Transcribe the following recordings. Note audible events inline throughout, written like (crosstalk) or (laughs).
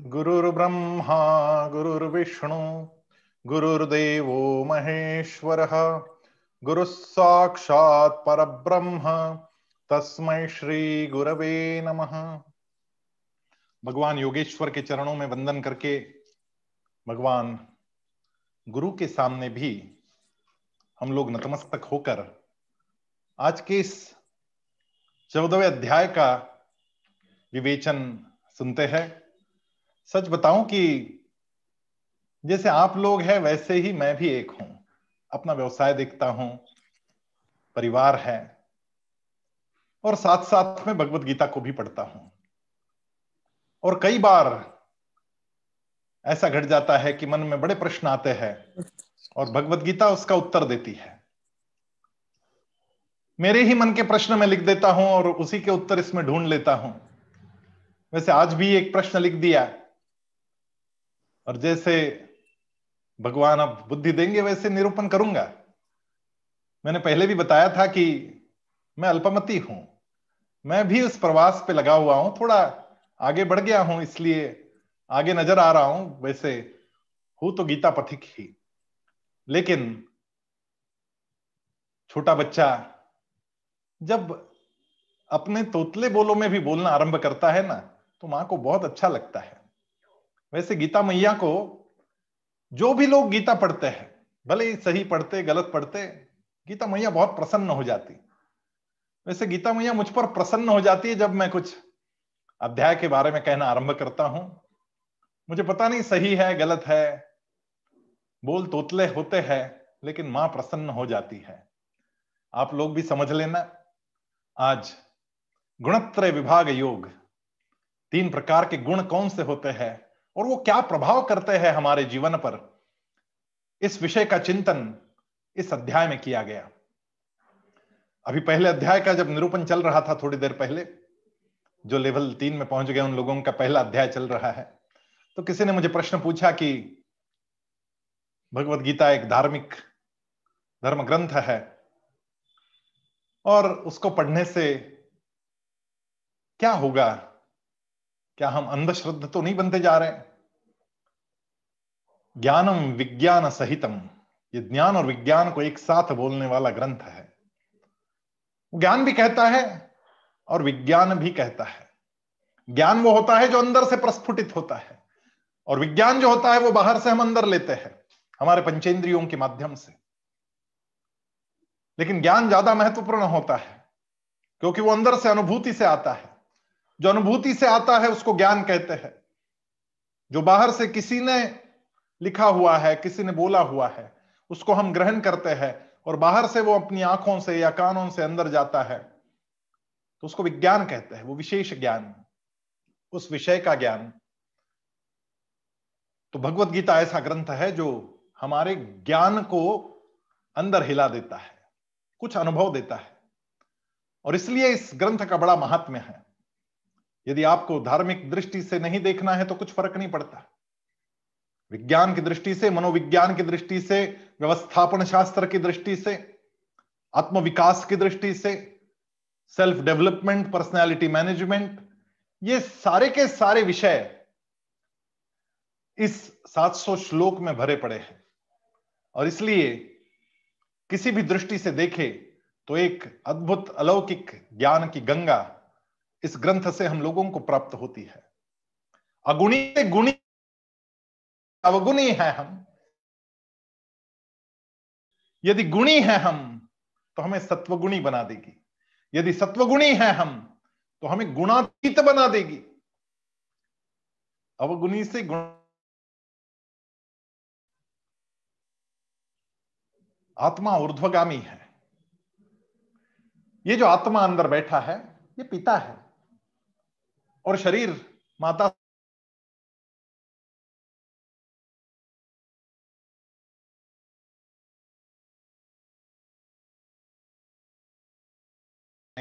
गुरुर्ब्रह्मा, गुरुर्विष्णु, गुरुर्देवो महेश्वरः। गुरुः साक्षात् परब्रह्म, तस्मै श्री गुरवे नमः। भगवान योगेश्वर के चरणों में वंदन करके भगवान गुरु के सामने भी हम लोग नतमस्तक होकर आज के इस चौदहवें अध्याय का विवेचन सुनते हैं। सच बताऊँ कि जैसे आप लोग हैं, वैसे ही मैं भी एक हूँ। अपना व्यवसाय देखता हूँ, परिवार है, और साथ साथ में भगवत गीता को भी पढ़ता हूँ। और कई बार ऐसा घट जाता है कि मन में बड़े प्रश्न आते हैं और भगवत गीता उसका उत्तर देती है। मेरे ही मन के प्रश्न में लिख देता हूँ और उसी के उत्तर इसमें ढूंढ लेता हूँ। वैसे आज भी एक प्रश्न लिख दिया और जैसे भगवान अब बुद्धि देंगे, वैसे निरूपण करूँगा। मैंने पहले भी बताया था कि मैं अल्पमति हूँ। मैं भी उस प्रवास पे लगा हुआ हूँ, थोड़ा आगे बढ़ गया हूँ, इसलिए आगे नज़र आ रहा हूँ। वैसे हूँ तो गीता पथिक ही। लेकिन छोटा बच्चा जब अपने तोतले बोलों में भी बोलना आरंभ करता है ना तो माँ को बहुत अच्छा लगता है। वैसे गीता मैया को जो भी लोग गीता पढ़ते हैं, भले ही सही पढ़ते, गलत पढ़ते, गीता मैया बहुत प्रसन्न हो जाती। वैसे गीता मैया मुझ पर प्रसन्न हो जाती है जब मैं कुछ अध्याय के बारे में कहना आरंभ करता हूँ। मुझे पता नहीं सही है, गलत है, बोल तोतले होते हैं, लेकिन माँ प्रसन्न हो जाती है। आप लोग भी समझ लेना, आज गुणत्रय विभाग योग, तीन प्रकार के गुण कौन से होते हैं? और वो क्या प्रभाव करते हैं हमारे जीवन पर? इस विषय का चिंतन इस अध्याय में किया गया। अभी पहले अध्याय का जब निरूपण चल रहा था थोड़ी देर पहले, जो लेवल तीन में पहुँच गए उन लोगों का पहला अध्याय चल रहा है तो किसी ने मुझे प्रश्न पूछा कि भगवत गीता एक धार्मिक धर्म ग्रंथ है और उसको पढ़ने से क्या होगा? क्या हम अंधश्रद्ध तो नहीं बनते जा रहे? ज्ञानम विज्ञान सहितम ये ज्ञान और विज्ञान को एक साथ बोलने वाला ग्रंथ है। ज्ञान भी कहता है और विज्ञान भी कहता है। ज्ञान वो होता है जो अंदर से प्रस्फुटित होता है। और विज्ञान जो होता है वो बाहर से हम अंदर लेते हैं, हमारे पंचेंद्रियों के माध्यम से। लेकिन ज्ञान ज़्यादा महत्वपूर्ण होता है, क्योंकि वो अंदर से अनुभूति से आता है। जो अनुभूति से आता है, उसको ज्ञान कहते हैं। जो बाहर से किसी ने लिखा हुआ है, किसी ने बोला हुआ है, उसको हम ग्रहण करते हैं और बाहर से वो अपनी आँखों से या कानों से अंदर जाता है तो उसको विज्ञान कहते हैं, वो विशेष ज्ञान, उस विषय का ज्ञान। तो भगवत गीता ऐसा ग्रंथ है जो हमारे ज्ञान को अंदर हिला देता है, कुछ अनुभव देता है, और इसलिए इस ग्रंथ का बड़ा महात्म्य है। यदि आपको धार्मिक दृष्टि से नहीं देखना है तो कुछ फ़र्क नहीं पड़ता। विज्ञान की दृष्टि से, मनोविज्ञान की दृष्टि से, व्यवस्थापन शास्त्र की दृष्टि से, आत्मविकास की दृष्टि से सेल्फ डेवलपमेंट पर्सनैलिटी मैनेजमेंट ये सारे के सारे विषय इस 700 श्लोक में भरे पड़े हैं। और इसलिए किसी भी दृष्टि से देखे तो एक अद्भुत अलौकिक ज्ञान की गंगा इस ग्रंथ से हम लोगों को प्राप्त होती है। अगुणी गुणी अवगुणी है हम। यदि गुणी है हम तो हमें सत्वगुणी बना देगी। यदि सत्वगुणी है हम तो हमें गुणातीत बना देगी। अवगुणी से गुण आत्मा ऊर्ध्वगामी है। ये जो आत्मा अंदर बैठा है, ये पिता है। और शरीर माता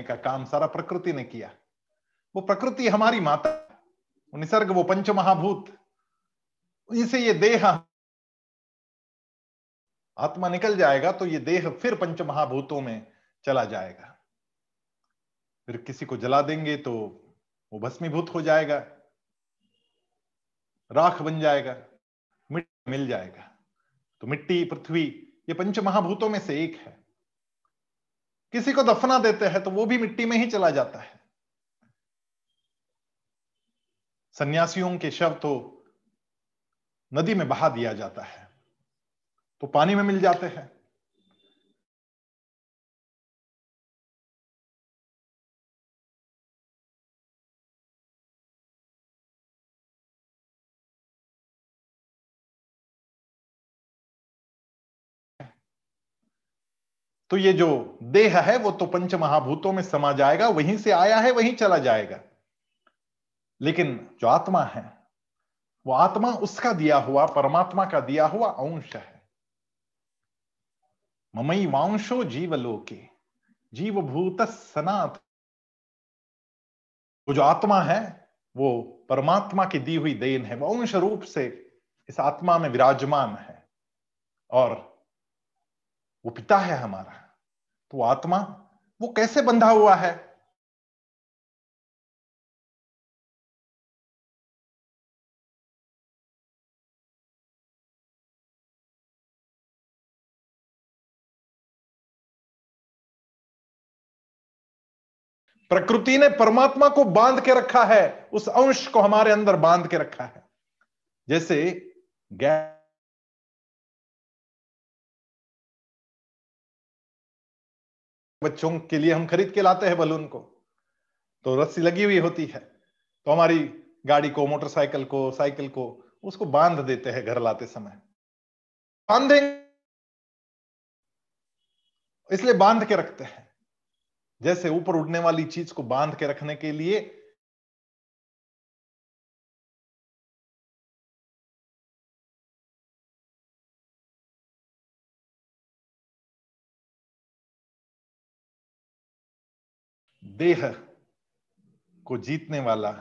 का काम सारा प्रकृति ने किया। वो प्रकृति हमारी माता निसर्ग, वो पंच महाभूत इनसे ये देह आत्मा निकल जाएगा तो ये देह फिर पंच महाभूतों में चला जाएगा। फिर किसी को जला देंगे तो वो भस्मीभूत हो जाएगा। राख बन जाएगा, मिट्टी मिल जाएगा। तो मिट्टी, पृथ्वी, ये पंच महाभूतों में से एक है। किसी को दफना देते हैं तो वो भी मिट्टी में ही चला जाता है। सन्यासियों के शव तो नदी में बहा दिया जाता है तो पानी में मिल जाते हैं। तो ये जो देह है, वो तो पंच महाभूतों में समा जाएगा, वहीं से आया है, वहीं चला जाएगा। लेकिन जो आत्मा है, वो आत्मा उसका दिया हुआ, परमात्मा का दिया हुआ अंश है। ममई वांशो जीवलोके, जीवभूत सनात। वो जो आत्मा है, वो परमात्मा की दी हुई देन है, वो अंश रूप से इस आत्मा में विराजमान है। और वो पिता है हमारा। तो आत्मा, वो कैसे बंधा हुआ है? प्रकृति ने परमात्मा को बाँध के रखा है, उस अंश को हमारे अंदर बाँध के रखा है। जैसे गैस बच्चों के लिए हम खरीद के लाते हैं बलून को। तो रस्सी लगी हुई होती है। तो हमारी गाड़ी को, मोटरसाइकिल को, साइकिल को, उसको बाँध देते हैं घर लाते समय। बांधेंगे। इसलिए बाँध के रखते हैं। जैसे ऊपर उड़ने वाली चीज़ को बाँध के रखने के लिए देह को जीतने वाला,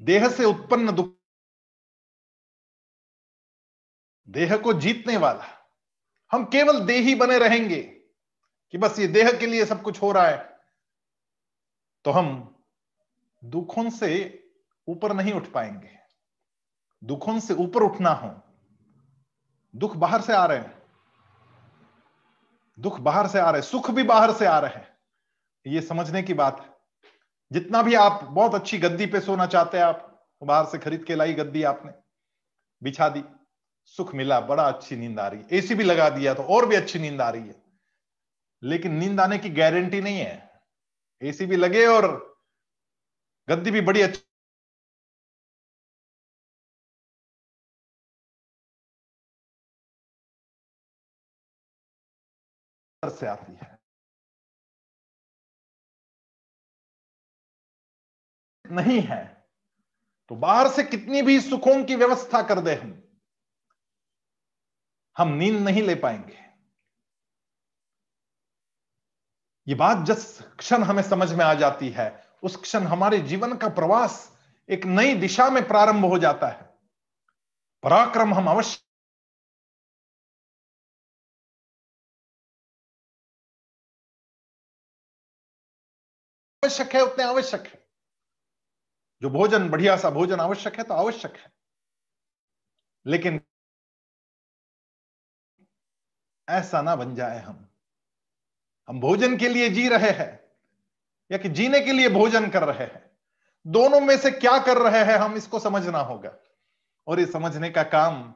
देह से उत्पन्न दुख, देह को जीतने वाला। हम केवल देही बने रहेंगे कि बस ये देह के लिए सब कुछ हो रहा है। तो हम दुखों से ऊपर नहीं उठ पाएँगे। दुखों से ऊपर उठना हो। दुख बाहर से आ रहे हैं। दुख बाहर से आ रहे हैं। सुख भी बाहर से आ रहे हैं। ये समझने की बात है। जितना भी आप बहुत अच्छी गद्दी पे सोना चाहते हैं, आप बाहर से खरीद के लाई गद्दी आपने। बिछा दी। सुख मिला, बड़ा अच्छी नींद आ रही है। एसी भी लगा दिया तो और भी अच्छी नींद आ रही है। लेकिन नींद आने की गारंटी नहीं है। एसी भी लगे और गद्दी भी बड़ी अच्छी से आती है। नहीं है। तो बाहर से कितनी भी सुखों की व्यवस्था कर दे हम हम नींद नहीं ले पाएँगे। ये बात जिस क्षण हमें समझ में आ जाती है, उस क्षण हमारे जीवन का प्रवास एक नई दिशा में प्रारंभ हो जाता है। पराक्रम हम अवश्य आवश्यक है, उतने आवश्यक है। जो भोजन, बढ़िया सा भोजन आवश्यक है तो आवश्यक है। लेकिन ऐसा ना बन जाए हम। हम भोजन के लिए जी रहे हैं, या कि जीने के लिए भोजन कर रहे हैं। दोनों में से क्या कर रहे हैं हम, इसको समझना होगा। और ये समझने का काम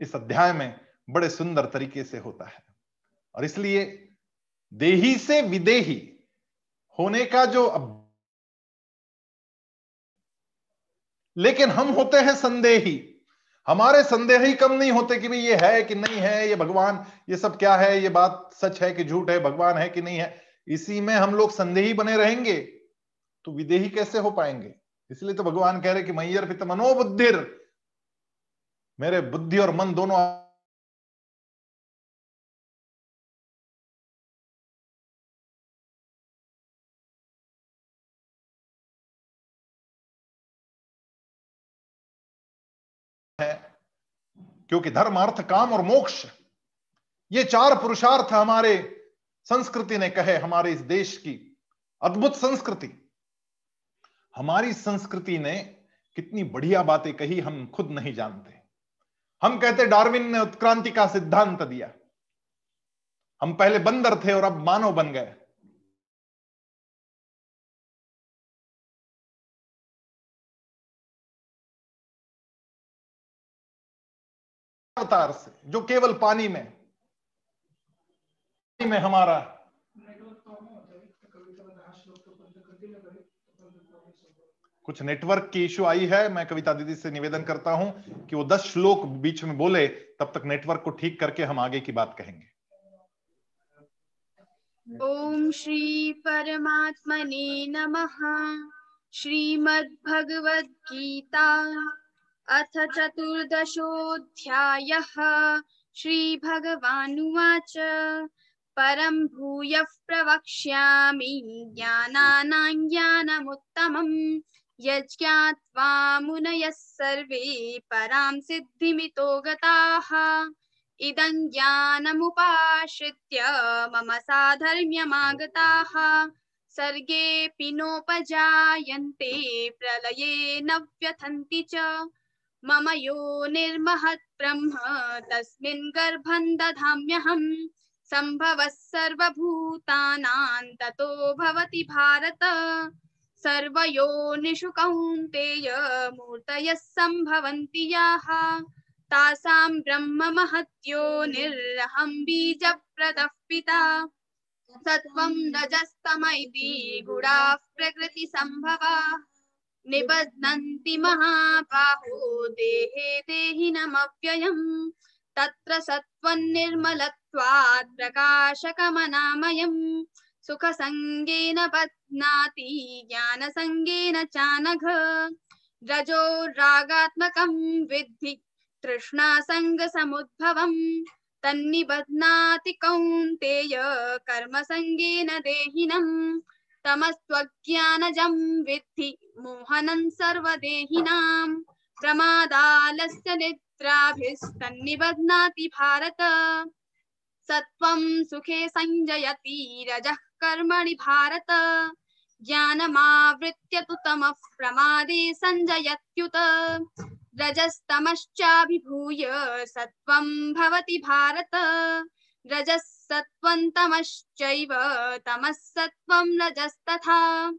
इस अध्याय में बड़े सुंदर तरीके से होता है। और इसलिए देही से विदेही होने का जो लेकिन हम होते हैं संदेही। हमारे संदेह ही कम नहीं होते कि भाई ये है कि नहीं है, ये भगवान, ये सब क्या है, ये बात सच है कि झूठ है, भगवान है कि नहीं है। इसी में हम लोग संदेही बने रहेंगे तो विदेही कैसे हो पाएँगे? इसलिए तो भगवान कह रहे कि मैयर पिता मनोबुद्धिर। मेरे बुद्धि और मन दोनों क्योंकि धर्म, अर्थ, काम और मोक्ष, ये चार पुरुषार्थ हमारे संस्कृति ने कहे, हमारे इस देश की अद्भुत संस्कृति। हमारी संस्कृति ने कितनी बढ़िया बातें कही, हम खुद नहीं जानते। हम कहते, डार्विन ने उत्क्रांति का सिद्धांत दिया। हम पहले बंदर थे और अब मानव बन गए। अवतार से, जो केवल पानी में पानी में हमारा कुछ नेटवर्क की इश्यू आई है, मैं कविता दीदी से निवेदन करता हूँ कि वो दस श्लोक बीच में बोले, तब तक नेटवर्क को ठीक करके हम आगे की बात कहेंगे। ओम श्री परमात्मने नमः। भगवद गीता अथ चतुर्दशोऽध्यायः श्रीभगवानुवाच। परं भूयः प्रवक्ष्यामि ज्ञानानां ज्ञानमुत्तमम् यज्ञात्वा मुनयः सर्वे परां सिद्धिमितो गताः। इदं ज्ञानमुपाश्रित्य मम साधर्म्यमागताः। सर्गेऽपि नोपजायन्ते, प्रलये न व्यथन्ति च। मम यो निर्महत् ब्रह्म, तस्मिन् गर्भं दधाम्यहम् सम्भवः सर्वभूतानां ततो भवति भारत। सर्वयोनिषु कौन्तेय मूर्तयः सम्भवन्ति याः। तासां ब्रह्म महत्यो निर्हं बीजप्रदः पिता। सत्वं रजस्तम इति गुणाः प्रकृतिसम्भवा। निबध्नन्ति महाबाहो, देहे देहिनमव्ययम्। तत्र सत्त्वन्निर्मलत्वात् प्रकाशकमनामयम् सुखसङ्गेन बध्नाति, ज्ञानसङ्गेन चानघ। रजो रागात्मकं विद्धि, तृष्णासङ्गसमुद्भवम्। तन्निबध्नाति कौन्तेय, कर्मसङ्गेन देहिनम्। तमस्त्वज्ञानजं विद्धि मोहनं सर्वदेहिनां प्रमादालस्य निद्राभिस्तन्निबध्नाति भारत। सत्वं सुखे संजयति रजः कर्मणि भारत। ज्ञानमावृत्य तु तमः प्रमादे सञ्जयत्युत रजस्तमश्चाभिभूय सत्वं भवति भारत। रजः सत्वं तमश्चैव तमः सत्वं रजस्तथा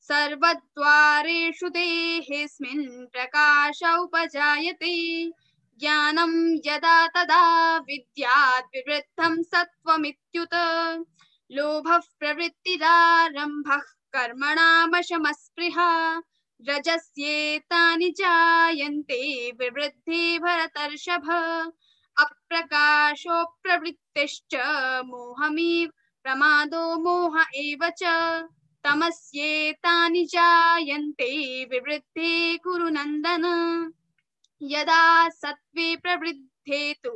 सर्वद्वारेषु देहेऽस्मिन् प्रकाश उपजायते। ज्ञानं यदा तदा विद्यात् विवृद्धं सत्त्वमित्युत। लोभः प्रवृत्तिरारम्भः कर्मणामशमस्पृहा। रजस्येतानि जायन्ते विवृद्धे भरतर्षभ। अप्रकाशो प्रवृत्तिश्च मोहमेव, प्रमादो मोह एव च। तमस्येतानि जायन्ते विवृद्धे कुरु नन्दन। यदा सत्त्वे प्रवृद्धे तु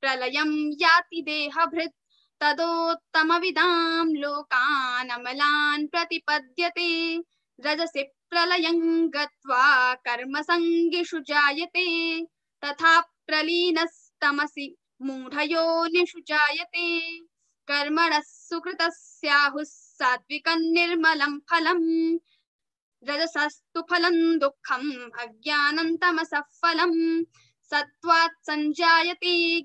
प्रलयं याति देहभृत्, तदोत्तमविदां लोकान् अमलान् प्रतिपद्यते। रजसि प्रलयं गत्वा कर्मसङ्गिषु जायते। तथा प्रलीनस्तमसि मूढयोनिषु जायते कर्मणः सुकृतस्याहुः सात्विकं निर्मलं फलम् रजसस्तु फलं दुःखम्, अज्ञानं तमसः फलम्। सत्त्वात् सञ्जायते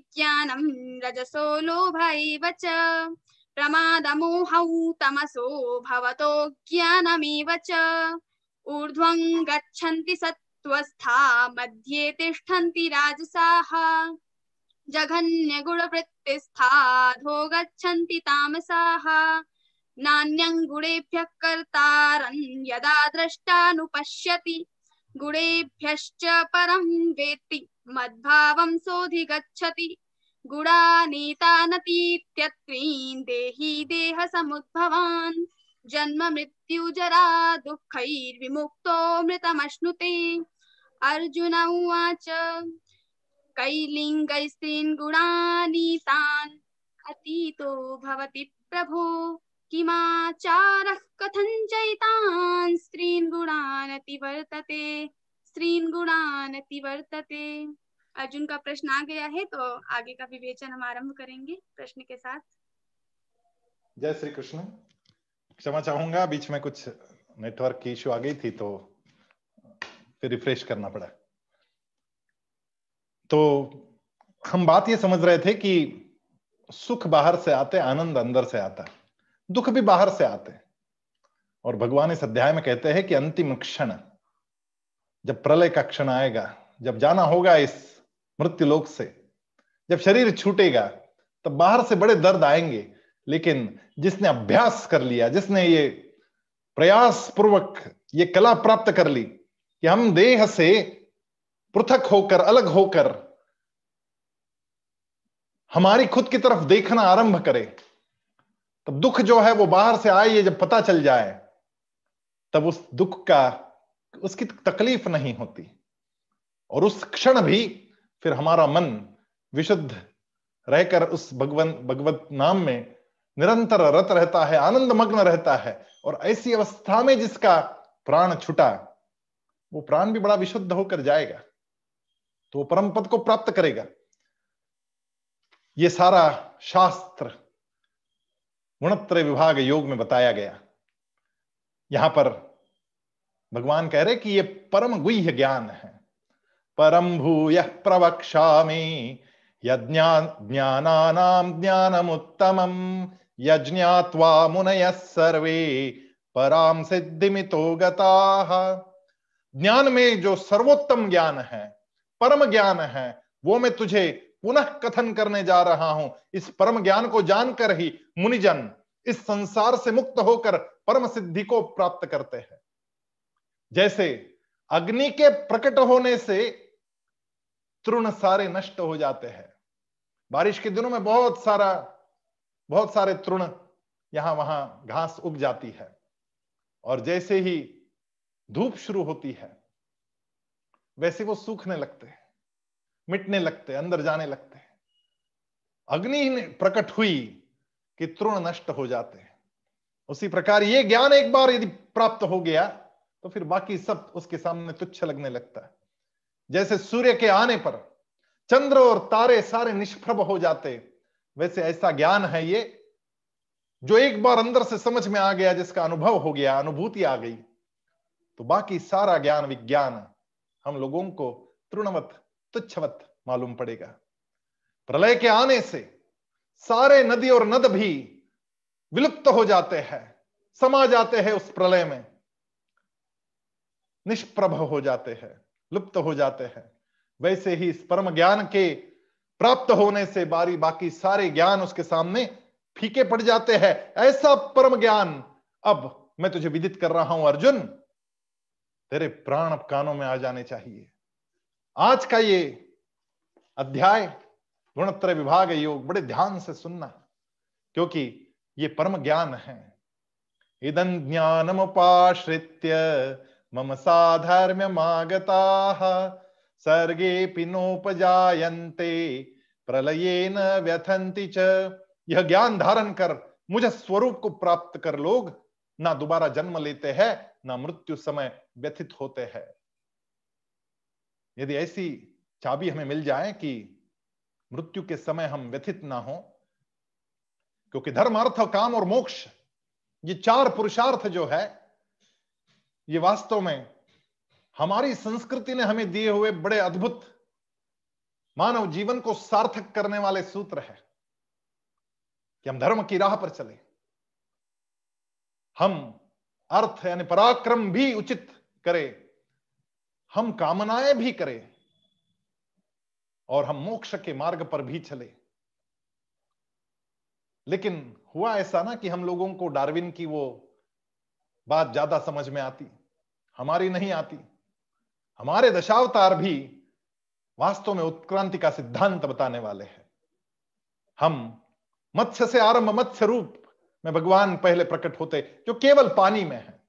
रजसो लोभ एव च। प्रमादमोहौ तमसो भवतो ज्ञानमेव च। ऊर्ध्वं गच्छन्ति सत्त्वस्था, मध्ये तिष्ठन्ति राजसाः। जघन्यगुणवृत्तिस्थाधो गच्छन्ति तामसाः। नान्यं गुणेभ्यः कर्तारं यदा द्रष्टानुपश्यति। गुणेभ्यश्च परं वेत्ति। मद्भावं सोऽधिगच्छति। गुणानीतानतीत्यत्रीन् देही देहसमुद्भवान्। जन्म मृत्युजरा दुःखैर्विमुक्तो मृतमश्नुते। अर्जुन उवाच। कैलिङ्गैस्त्रीन् गुणानीतान् अतीतो भवति प्रभो, किमाचारः कथं चैतान्? स्त्रीन् गुणान् अतिवर्तते स्त्रीन् गुणान् अतिवर्तते अर्जुन का प्रश्न आ गया है तो आगे का विवेचन हम आरंभ करेंगे प्रश्न के साथ। जय श्री कृष्ण। क्षमा चाहूँगा, बीच में कुछ नेटवर्क की इश्यू आ गई थी तो फिर रिफ्रेश करना पड़ा। तो हम बात ये समझ रहे थे कि सुख बाहर से आते, आनंद अंदर से आता है। दुख भी बाहर से आते और भगवान इस अध्याय में कहते हैं कि अंतिम क्षण, जब प्रलय का क्षण आएगा, जब जाना होगा इस मृत्यु लोक से, जब शरीर छूटेगा, तब बाहर से बड़े दर्द आएँगे। लेकिन जिसने अभ्यास कर लिया, जिसने ये प्रयास पूर्वक ये कला प्राप्त कर ली कि हम देह से पृथक होकर, अलग होकर हमारी खुद की तरफ़ देखना आरंभ करे। तब दुख जो है वो बाहर से आए, ये जब पता चल जाए, तब उस दुख का, उसकी तकलीफ़ नहीं होती। और उस क्षण भी फिर हमारा मन विशुद्ध रहकर उस भगवन, भगवत नाम में निरंतर रत रहता है आनंद मग्न रहता है। और ऐसी अवस्था में जिसका प्राण छुटा, वो प्राण भी बड़ा विशुद्ध होकर जाएगा। तो परम पद को प्राप्त करेगा। ये सारा शास्त्र गुणत्र विभाग योग में बताया गया। यहाँ पर भगवान कह रहे कि ये परम गुह्य ज्ञान है। परम भूय प्रवक्षा ज्ञानानाम ज्ञानमुत्तमम यज्ञात्वा मुनय सर्वे पराम सिद्धिमितो गता। ज्ञान में जो सर्वोत्तम ज्ञान है परम ज्ञान है, वो मैं तुझे पुनः कथन करने जा रहा हूँ। इस परम ज्ञान को जानकर ही मुनिजन इस संसार से मुक्त होकर परम सिद्धि को प्राप्त करते हैं। जैसे अग्नि के प्रकट होने से तृण सारे नष्ट हो जाते हैं। बारिश के दिनों में बहुत सारा, बहुत सारे तृण यहाँ वहाँ घास उग जाती है और जैसे ही धूप शुरू होती है वैसे वो सूखने लगते हैं, मिटने लगते अंदर जाने लगते अग्नि प्रकट हुई कि तृण नष्ट हो जाते हैं। उसी प्रकार ये ज्ञान एक बार यदि प्राप्त हो गया तो फिर बाकी सब उसके सामने तुच्छ लगने लगता है। जैसे सूर्य के आने पर चंद्र और तारे सारे निष्प्रभ हो जाते वैसे ऐसा ज्ञान है ये, जो एक बार अंदर से समझ में आ गया, जिसका अनुभव हो गया, अनुभूति आ गई तो बाकी सारा ज्ञान विज्ञान हम लोगों को तृणवत, तुच्छवत मालूम पड़ेगा। प्रलय के आने से सारे नदी और नद भी विलुप्त हो जाते हैं, समा जाते हैं उस प्रलय में। निष्प्रभ हो जाते हैं, लुप्त हो जाते हैं। वैसे ही इस परम ज्ञान के प्राप्त होने से बारी बाकी सारे ज्ञान उसके सामने फीके पड़ जाते हैं। ऐसा परम ज्ञान अब मैं तुझे विदित कर रहा हूँ, अर्जुन। तेरे प्राण अब कानों में आ जाने चाहिए। आज का ये अध्याय गुणत्रय विभाग योग, बड़े ध्यान से सुनना, क्योंकि ये परम ज्ञान है। इदं ज्ञानमुपाश्रित्य, मम साधर्म्यमागता सर्गे पिनोपजायन्ते प्रलयेन व्यथंति च। यह ज्ञान धारण कर, मुझे स्वरूप को प्राप्त कर लोग, ना दोबारा जन्म लेते हैं ना मृत्यु समय व्यथित होते हैं। यदि ऐसी चाबी हमें मिल जाए कि मृत्यु के समय हम व्यथित ना हो, क्योंकि धर्म, अर्थ, काम और मोक्ष, ये चार पुरुषार्थ जो है, ये वास्तव में हमारी संस्कृति ने हमें दिए हुए बड़े अद्भुत मानव जीवन को सार्थक करने वाले सूत्र है कि हम धर्म की राह पर चले। हम अर्थ यानी पराक्रम भी उचित करे, हम कामनाएँ भी करें, और हम मोक्ष के मार्ग पर भी चले। लेकिन हुआ ऐसा ना कि हम लोगों को डार्विन की वो बात ज़्यादा समझ में आती, हमारी नहीं आती। हमारे दशावतार भी वास्तव में उत्क्रांति का सिद्धांत बताने वाले हैं। हम मत्स्य से आरंभ मत्स्य रूप में भगवान पहले प्रकट होते, जो केवल पानी में है।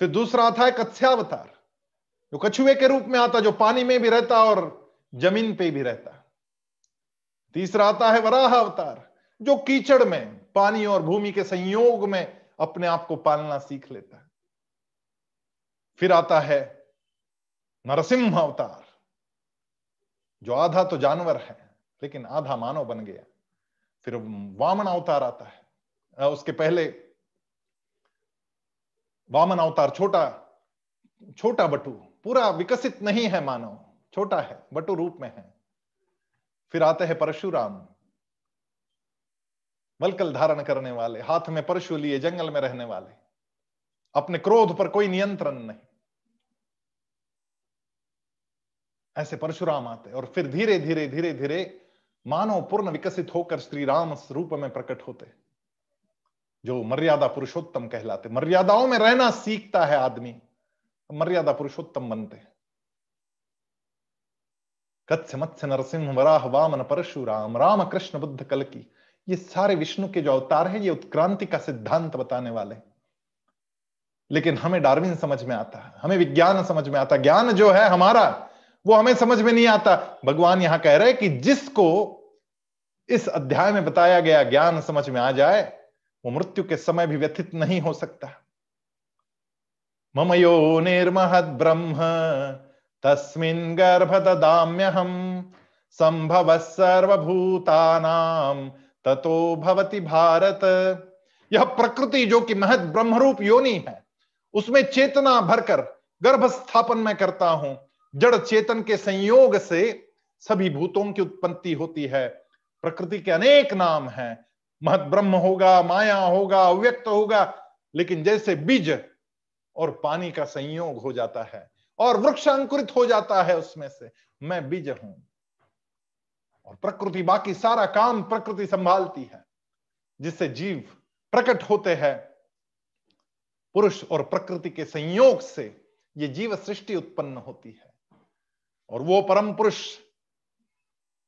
फिर दूसरा आता है कत्स्यावतार जो कछुए के रूप में आता, जो पानी में भी रहता और ज़मीन पे भी रहता। तीसरा आता है वराह अवतार जो कीचड़ में, पानी और भूमि के संयोग में अपने आप को पालना सीख लेता है। फिर आता है नरसिंह अवतार जो आधा तो जानवर है, लेकिन आधा मानव बन गया। फिर वामन अवतार आता है। उसके पहले वामन अवतार, छोटा छोटा बटु, पूरा विकसित नहीं है मानव, छोटा है, बटु रूप में है। फिर आते हैं परशुराम, वलकल धारण करने वाले, हाथ में परशु लिए, जंगल में रहने वाले। अपने क्रोध पर कोई नियंत्रण नहीं। ऐसे परशुराम आते और फिर धीरे धीरे धीरे धीरे मानव पूर्ण विकसित होकर श्री राम रूप में प्रकट होते जो मर्यादा पुरुषोत्तम कहलाते मर्यादाओं में रहना सीखता है आदमी। मर्यादा पुरुषोत्तम बनते कत्स्य मत्स्य नरसिंह वराह वामन परशुराम राम कृष्ण बुद्ध कल की ये सारे विष्णु के जो अवतार हैं, ये उत्क्रांति का सिद्धांत बताने वाले लेकिन हमें डार्विन समझ में आता है, हमें विज्ञान समझ में आता ज्ञान जो है हमारा, वो हमें समझ में नहीं आता। भगवान यहाँ कह रहे कि जिसको इस अध्याय में बताया गया ज्ञान समझ में आ जाए, वो मृत्यु के समय भी व्यथित नहीं हो सकता। ममयो निर्महद ब्रह्म, तस्मिन गर्भ ददाम्य हम संभव सर्वभूतानाम, ततो भवति भारत। यह प्रकृति जो कि महद ब्रह्मरूप योनि है, उसमें चेतना भरकर गर्भ स्थापन में करता हूँ। जड़ चेतन के संयोग से सभी भूतों की उत्पत्ति होती है। प्रकृति के अनेक नाम हैं। महत ब्रह्म होगा, माया होगा, अव्यक्त होगा, लेकिन जैसे बीज और पानी का संयोग हो जाता है और वृक्ष अंकुरित हो जाता है उसमें से, मैं बीज हूँ। और प्रकृति बाकी सारा काम प्रकृति संभालती है, जिससे जीव प्रकट होते हैं। पुरुष और प्रकृति के संयोग से ये जीव सृष्टि उत्पन्न होती है। और वो परम पुरुष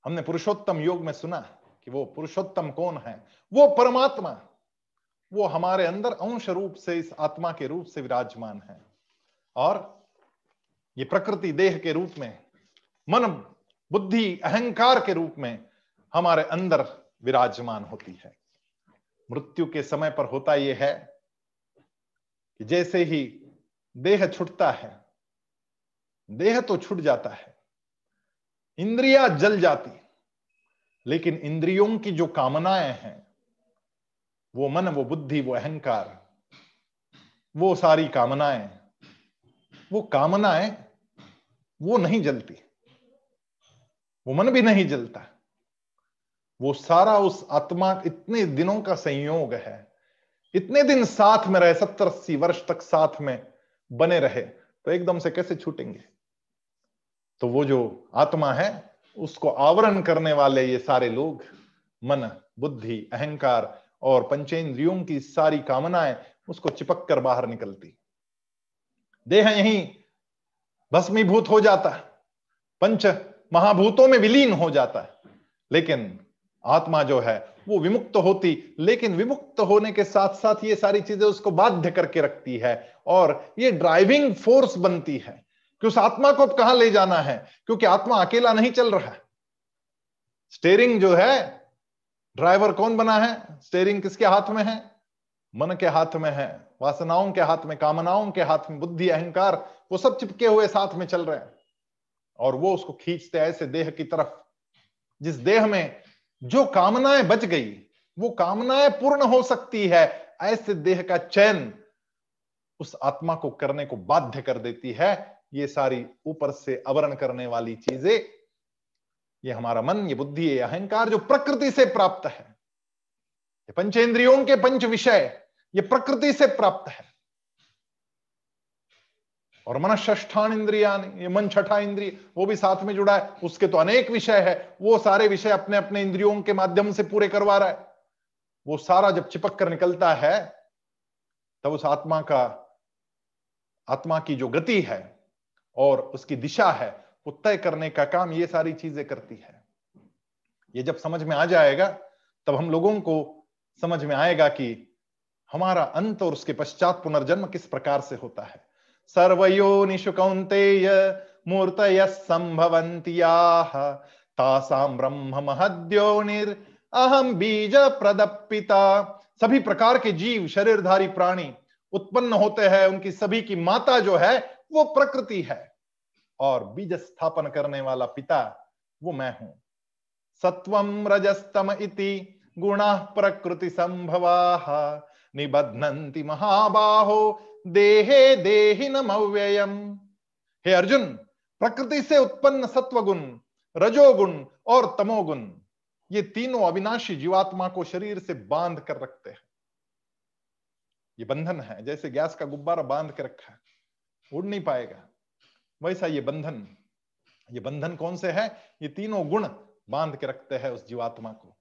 हमने पुरुषोत्तम योग में सुना कि वो पुरुषोत्तम कौन है? वो परमात्मा। वो हमारे अंदर अंश रूप से इस आत्मा के रूप से विराजमान है। और ये प्रकृति देह के रूप में, मन, बुद्धि, अहंकार के रूप में हमारे अंदर विराजमान होती है। मृत्यु के समय पर होता यह है कि जैसे ही देह छुटता है, देह तो छूट जाता है इंद्रिया जल जाती लेकिन इंद्रियों की जो कामनाएँ हैं, वो मन, वो बुद्धि, वो अहंकार, वो सारी कामनाएँ, वो कामनाएँ, वो नहीं जलती। वो मन भी नहीं जलता। वो सारा उस आत्मा, इतने दिनों का संयोग है। इतने दिन साथ में रहे, सत्तर अस्सी वर्ष तक साथ में बने रहे तो एकदम से कैसे छूटेंगे? तो वो जो आत्मा है, उसको आवरण करने वाले ये सारे लोग, मन, बुद्धि, अहंकार और पंचेंद्रियों की सारी कामनाएँ, उसको चिपक कर बाहर निकलती। देह यही भस्मीभूत हो जाता है। पंच महाभूतों में विलीन हो जाता है। लेकिन आत्मा जो है, वो विमुक्त होती, लेकिन विमुक्त होने के साथ साथ ये सारी चीज़ें उसको बाध्य करके रखती है और ये ड्राइविंग फोर्स बनती है। कि उस आत्मा को अब कहाँ ले जाना है? क्योंकि आत्मा अकेला नहीं चल रहा है। स्टेरिंग जो है ड्राइवर कौन बना है? स्टेरिंग किसके हाथ में है? मन के हाथ में है। वासनाओं के हाथ में, कामनाओं के हाथ में, बुद्धि, अहंकार, वो सब चिपके हुए साथ में चल रहे हैं। और वो उसको खींचते ऐसे देह की तरफ़। जिस देह में जो कामनाएँ बच गई, वो कामनाएँ पूर्ण हो सकती है। ऐसे देह का चयन उस आत्मा को करने को बाध्य कर देती है। ये सारी ऊपर से आवरण करने वाली चीज़ें, ये हमारा मन, ये बुद्धि, ये अहंकार जो प्रकृति से प्राप्त है, ये पंचेंद्रियों के पंच विषय, ये प्रकृति से प्राप्त है। और मन ष्ठान इंद्रिया ये मन छठा इंद्रिय, वो भी साथ में जुड़ा है, उसके तो अनेक विषय है, वो सारे विषय अपने अपने इंद्रियों के माध्यम से पूरे करवा रहा है। वो सारा जब चिपक कर निकलता है, तब उस आत्मा का, आत्मा की जो गति है और उसकी दिशा है, वो तय करने का काम ये सारी चीज़ें करती है। ये जब समझ में आ जाएगा, तब हम लोगों को समझ में आएगा कि हमारा अंत और उसके पश्चात पुनर्जन्म किस प्रकार से होता है। सर्वयोनिषु कौन्तेय मूर्तय संभवन्त्याः तासाम ब्रह्म महद्योनिर अहम बीज प्रदपिता सभी प्रकार के जीव, शरीरधारी प्राणी उत्पन्न होते हैं, उनकी सभी की माता जो है वो प्रकृति है और बीज स्थापन करने वाला पिता वो मैं हूँ। सत्वम रजस्तम इति गुणा प्रकृति संभवा। निबध्नन्ति महाबाहो, देहे देहिनम अव्ययम हे अर्जुन, प्रकृति से उत्पन्न सत्वगुण, रजोगुण और तमोगुण, ये तीनों अविनाशी जीवात्मा को शरीर से बाँध कर रखते हैं। ये बंधन है, जैसे गैस का गुब्बारा बाँध के रखा है। उड़ नहीं पाएगा। वैसा ये बंधन ये बंधन कौन से है? ये तीनों गुण बाँध के रखते हैं उस जीवात्मा को।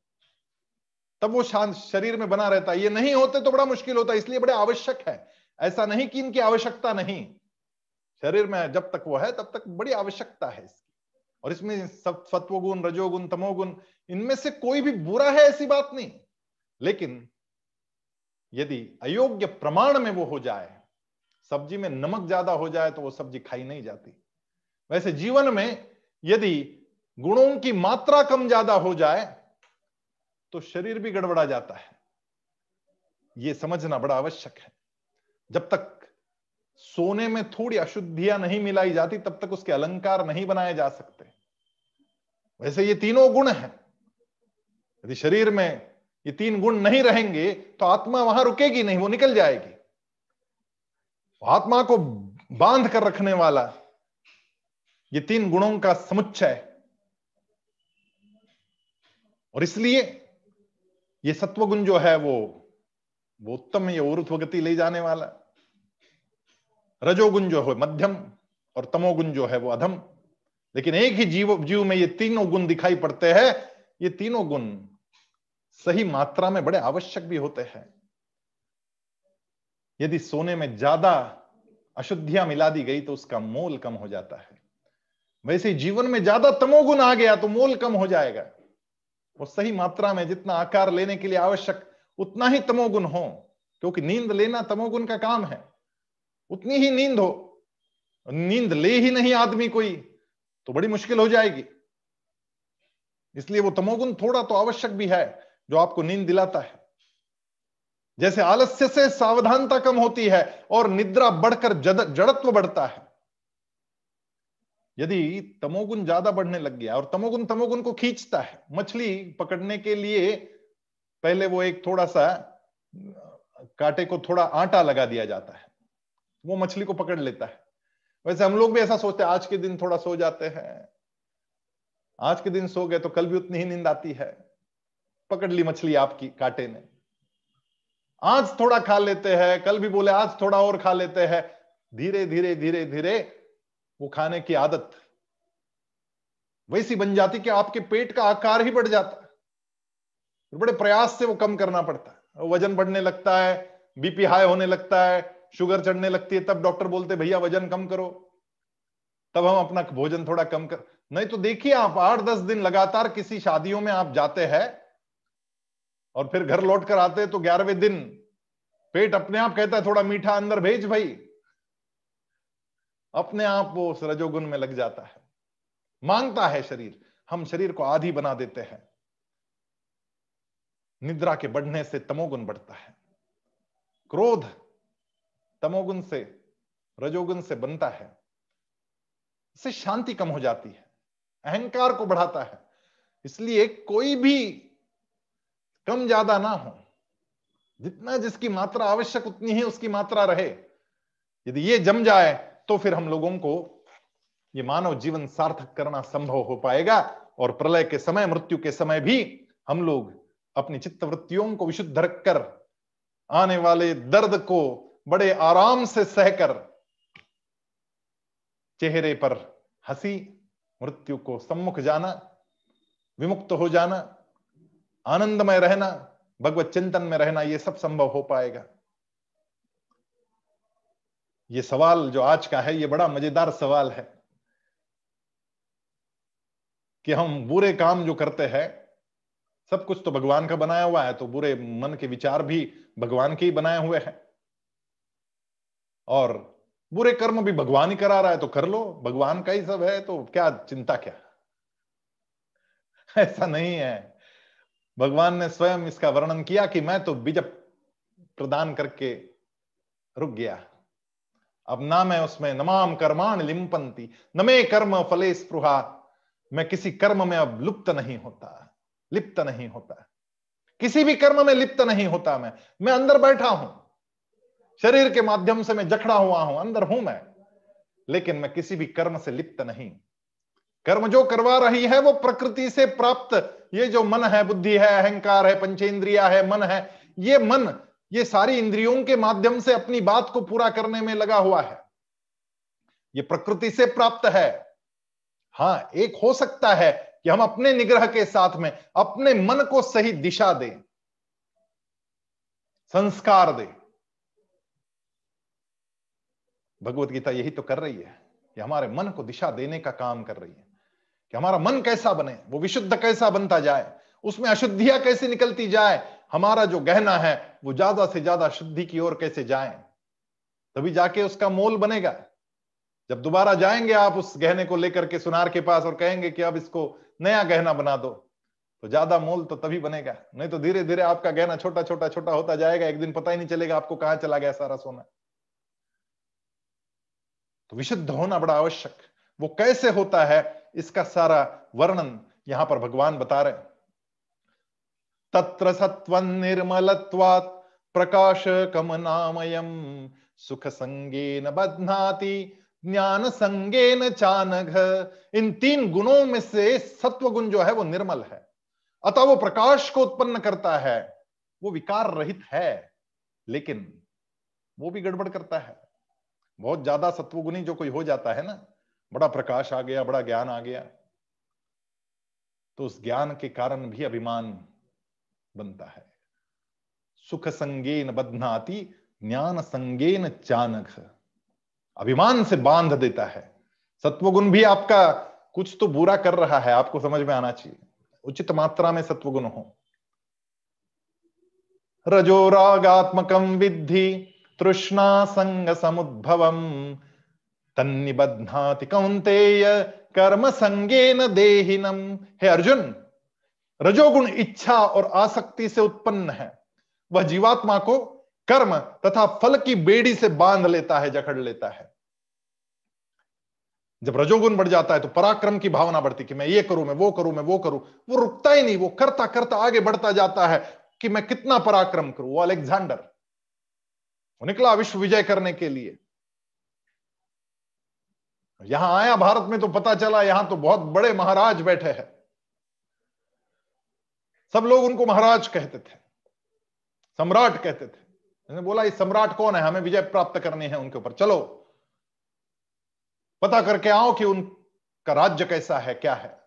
तब वो शांत शरीर में बना रहता है। ये नहीं होते तो बड़ा मुश्किल होता है, इसलिए बड़े आवश्यक है। ऐसा नहीं कि इनकी आवश्यकता नहीं। शरीर में जब तक वो है, तब तक बड़ी आवश्यकता है इसकी। और इसमें सब सत्वगुण, रजोगुण, तमोगुण, इनमें से कोई भी बुरा है ऐसी बात नहीं। लेकिन यदि अयोग्य प्रमाण में वो हो जाए सब्ज़ी में नमक ज़्यादा हो जाए तो वो सब्ज़ी खाई नहीं जाती। वैसे जीवन में यदि गुणों की मात्रा कम ज़्यादा हो जाए तो शरीर भी गड़बड़ा जाता है। यह समझना बड़ा आवश्यक है। जब तक सोने में थोड़ी अशुद्धियाँ नहीं मिलाई जाती, तब तक उसके अलंकार नहीं बनाए जा सकते। वैसे ये तीनों गुण हैं। यदि शरीर में ये तीन गुण नहीं रहेंगे तो आत्मा वहाँ रुकेगी नहीं, वो निकल जाएगी। आत्मा को बाँध कर रखने वाला, ये तीन गुणों का समुच्चय। और इसलिए ये सत्वगुण जो है वो वो उत्तम है, ये ऊर्ध्व गति ले जाने वाला। रजोगुण जो है मध्यम और तमोगुण जो है वो अधम। लेकिन एक ही जीव जीव में ये तीनों गुण दिखाई पड़ते हैं। ये तीनों गुण सही मात्रा में बड़े आवश्यक भी होते हैं। यदि सोने में ज़्यादा अशुद्धियाँ मिला दी गई तो उसका मोल कम हो जाता है। वैसे जीवन में ज़्यादा तमोगुण आ गया तो मोल कम हो जाएगा। वो सही मात्रा में जितना आकार लेने के लिए आवश्यक, उतना ही तमोगुण हो, क्योंकि नींद लेना तमोगुण का काम है। उतनी ही नींद हो, नींद ले ही नहीं आदमी कोई तो बड़ी मुश्किल हो जाएगी। इसलिए वो तमोगुण थोड़ा तो आवश्यक भी है, जो आपको नींद दिलाता है। जैसे आलस्य से सावधानता कम होती है और निद्रा बढ़कर जड़त्व बढ़ता है। यदि तमोगुण ज़्यादा बढ़ने लग गया और तमोगुण तमोगुण को खींचता है, मछली पकड़ने के लिए पहले वो एक थोड़ा सा कांटे को थोड़ा आटा लगा दिया जाता है। वो मछली को पकड़ लेता है। वैसे हम लोग भी ऐसा सोचते हैं, आज के दिन थोड़ा सो जाते हैं। आज के दिन सो गए तो कल भी उतनी ही नींद आती है। पकड़ ली मछली आपकी कांटे ने। आज थोड़ा खा लेते हैं, कल भी बोले आज थोड़ा और खा लेते हैं। धीरे धीरे धीरे धीरे वो खाने की आदत वैसी बन जाती कि आपके पेट का आकार ही बढ़ जाता है। बड़े प्रयास से वो कम करना पड़ता है। वज़न बढ़ने लगता है, बीपी हाई होने लगता है, शुगर चढ़ने लगती है, तब डॉक्टर बोलते, भैया, वज़न कम करो। तब हम अपना भोजन थोड़ा कम कर, नहीं तो देखिए आप आठ, दस दिन लगातार किसी शादियों में आप जाते हैं और फिर घर लौट कर आते तो ग्यारहवें दिन पेट अपने आप कहता है, थोड़ा मीठा अंदर भेज भाई। अपने आप वो उस रजोगुण में लग जाता है। माँगता है शरीर, हम शरीर को आधी बना देते हैं। निद्रा के बढ़ने से तमोगुण बढ़ता है। क्रोध तमोगुण से, रजोगुण से बनता है। इससे शांति कम हो जाती है। अहंकार को बढ़ाता है। इसलिए कोई भी कम ज़्यादा ना हो। जितना जिसकी मात्रा आवश्यक उतनी ही उसकी मात्रा रहे। यदि ये जम जाए तो फिर हम लोगों को ये मानव जीवन सार्थक करना संभव हो पाएगा और प्रलय के समय, मृत्यु के समय भी हम लोग अपनी चित्त वृत्तियों को विशुद्ध रखकर, आने वाले दर्द को बड़े आराम से सहकर, चेहरे पर हँसी, मृत्यु को सम्मुख जाना, विमुक्त हो जाना आनंदमय रहना, भगवत चिंतन में रहना यह सब संभव हो पाएगा। ये सवाल जो आज का है, ये बड़ा मज़ेदार सवाल है कि हम बुरे काम जो करते हैं, सब कुछ तो भगवान का बनाया हुआ है तो बुरे मन के विचार भी भगवान के ही बनाए हुए हैं। और बुरे कर्म भी भगवान ही करा रहा है तो कर लो, भगवान का ही सब है तो क्या चिंता क्या? (laughs) ऐसा नहीं है। भगवान ने स्वयं इसका वर्णन किया कि मैं तो बीज प्रदान करके रुक गया। अब ना मैं उसमें नमाम कर्माण लिम्पंती नमे कर्म फले स्पृहा। मैं किसी कर्म में अब लुप्त नहीं होता, लिप्त नहीं होता। किसी भी कर्म में लिप्त नहीं होता मैं। मैं अंदर बैठा हूँ। शरीर के माध्यम से मैं जखड़ा हुआ हूँ, अंदर हूँ मैं। लेकिन मैं किसी भी कर्म से लिप्त नहीं। कर्म जो करवा रही है वो प्रकृति से प्राप्त ये जो मन है, बुद्धि है, अहंकार है, पंचेंद्रिया है, मन है, ये मन, ये सारी इंद्रियों के माध्यम से अपनी बात को पूरा करने में लगा हुआ है। ये प्रकृति से प्राप्त है। हाँ एक हो सकता है कि हम अपने निग्रह के साथ में अपने मन को सही दिशा दें, संस्कार दें। भगवत गीता यही तो कर रही है कि हमारे मन को दिशा देने का काम कर रही है। कि हमारा मन कैसा बने, वो विशुद्ध कैसा बनता जाए, उसमें अशुद्धियाँ कैसे निकलती जाए, हमारा जो गहना है, वो ज़्यादा से ज़्यादा शुद्धि की ओर कैसे जाए? तभी जाके उसका मोल बनेगा। जब दोबारा जाएँगे आप उस गहने को लेकर के सुनार के पास और कहेंगे कि अब इसको नया गहना बना दो तो ज़्यादा मोल तो तभी बनेगा। नहीं तो धीरे धीरे आपका गहना छोटा छोटा छोटा होता जाएगा, एक दिन पता ही नहीं चलेगा आपको कहाँ चला गया सारा सोना। तो विशुद्ध होना बड़ा आवश्यक। वो कैसे होता है? इसका सारा वर्णन यहाँ पर भगवान बता रहे तत्र सत्व निर्मलत्वात् प्रकाश कमनामयम सुख संगे न बधनाती ज्ञान संगे न चानघ। इन तीन गुणों में से सत्व गुण जो है वो निर्मल है। अतः वो प्रकाश को उत्पन्न करता है, वो विकार रहित है, लेकिन वो भी गड़बड़ करता है। बहुत ज़्यादा सत्वगुणी जो कोई हो जाता है ना बड़ा प्रकाश आ गया, बड़ा ज्ञान आ गया। तो उस ज्ञान के कारण भी अभिमान बनता है। सुख संगेन बदनाती ज्ञान संगेन चानक अभिमान से बाँध देता है। सत्वगुण भी आपका कुछ तो बुरा कर रहा है, आपको समझ में आना चाहिए। उचित मात्रा में सत्वगुण हो। रजो रजोरागात्मकम विद्धि तृष्णा संग समुद्भवम तन्निबध्नाति कौंतेय कर्म संगेन देहिनम। हे अर्जुन, रजोगुण, इच्छा और आसक्ति से उत्पन्न है। वह जीवात्मा को कर्म तथा फल की बेड़ी से बाँध लेता है, जकड़ लेता है। जब रजोगुण बढ़ जाता है तो पराक्रम की भावना बढ़ती कि मैं ये करूँ, मैं वो करूँ, मैं वो करूँ। वो रुकता ही नहीं, वो करता करता आगे बढ़ता जाता है कि मैं कितना पराक्रम करूँ। वो अलेक्जेंडर, वो निकला विश्व विजय करने के लिए। यहाँ आया भारत में तो पता चला यहाँ तो बहुत बड़े महाराज बैठे हैं। सब लोग उनको महाराज कहते थे, सम्राट कहते थे। बोला ये सम्राट कौन है? हमें विजय प्राप्त करनी है उनके ऊपर। चलो, पता करके आओ कि उनका राज्य कैसा है, क्या है।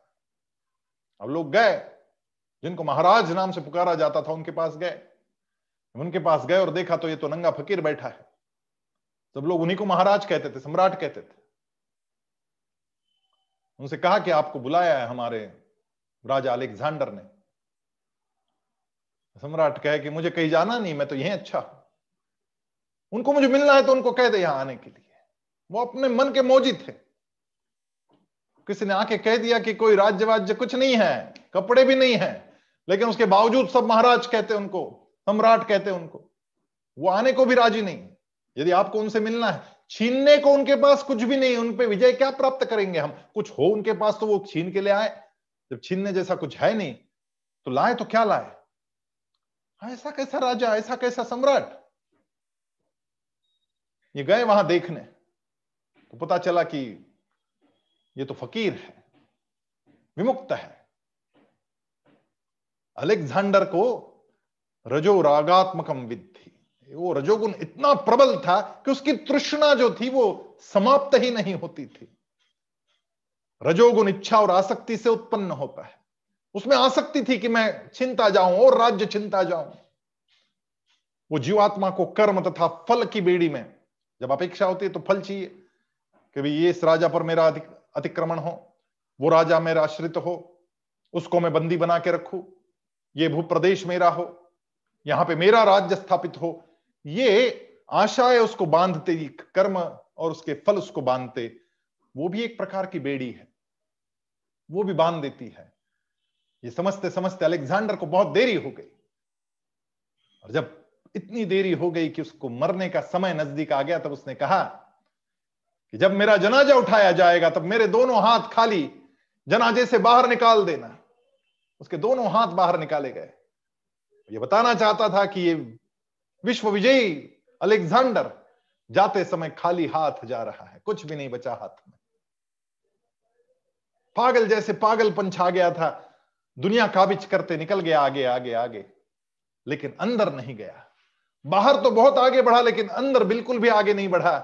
अब लोग गए, जिनको महाराज नाम से पुकारा जाता था उनके पास गए। उनके पास गए और देखा तो ये तो नंगा फकीर बैठा है। सब लोग उन्हीं को महाराज कहते थे, सम्राट कहते थे। उनसे कहा कि आपको बुलाया है हमारे राजा अलेक्जेंडर ने। सम्राट कहे कि मुझे कहीं जाना नहीं, मैं तो यही अच्छा हूँ। उनको मुझे मिलना है तो उनको कह दे यहाँ आने के लिए। वो अपने मन के मोजी थे किसी ने आके कह दिया कि कोई राज्य वाज्य कुछ नहीं है, कपड़े भी नहीं है, लेकिन उसके बावजूद सब महाराज कहते उनको, सम्राट कहते उनको, वो आने को भी राज़ी नहीं। यदि आपको उनसे मिलना है छीनने को उनके पास कुछ भी नहीं, उन पे विजय क्या प्राप्त करेंगे हम? कुछ हो उनके पास तो वो छीन के ले आए। जब छीनने जैसा कुछ है नहीं तो लाए तो क्या लाए? ऐसा कैसा राजा, ऐसा कैसा सम्राट? ये गए वहाँ देखने तो पता चला कि ये तो फकीर है, विमुक्त है। अलेक्जेंडर को रजो रागात्मकम विद्धि। वो रजोगुण इतना प्रबल था कि उसकी तृष्णा जो थी वो समाप्त ही नहीं होती थी। रजोगुण इच्छा और आसक्ति से उत्पन्न होता है। उसमें आसक्ति थी कि मैं चिंता जाऊँ और राज्य चिंता जाऊँ। वो जीवात्मा को कर्म तथा फल की बेड़ी में जब अपेक्षा होती है तो फल चाहिए कि ये इस राजा पर मेरा अतिक्रमण हो, वो राजा मेरा आश्रित हो, उसको मैं बंदी बना के रखू, ये भूप्रदेश मेरा हो, यहाँ पे मेरा राज्य स्थापित हो ये आशाएँ उसको बांधते कर्म और उसके फल उसको बांधते, वो भी एक प्रकार की बेड़ी है। वो भी बाँध देती है। ये समझते समझते अलेक्जेंडर को बहुत देरी हो गई। और जब इतनी देरी हो गई कि उसको मरने का समय नज़दीक आ गया, तब उसने कहा कि जब मेरा जनाजा उठाया जाएगा, तब मेरे दोनों हाथ खाली, जनाजे से बाहर निकाल देना। उसके दोनों हाथ बाहर निकाले गए। ये बताना चाहता था कि ये विश्व विजयी अलेक्जेंडर जाते समय खाली हाथ जा रहा है, कुछ भी नहीं बचा हाथ में। पागल जैसे पागलपन छा गया था, दुनिया काबिज करते निकल गया, आगे आगे आगे, लेकिन अंदर नहीं गया। बाहर तो बहुत आगे बढ़ा, लेकिन अंदर बिल्कुल भी आगे नहीं बढ़ा।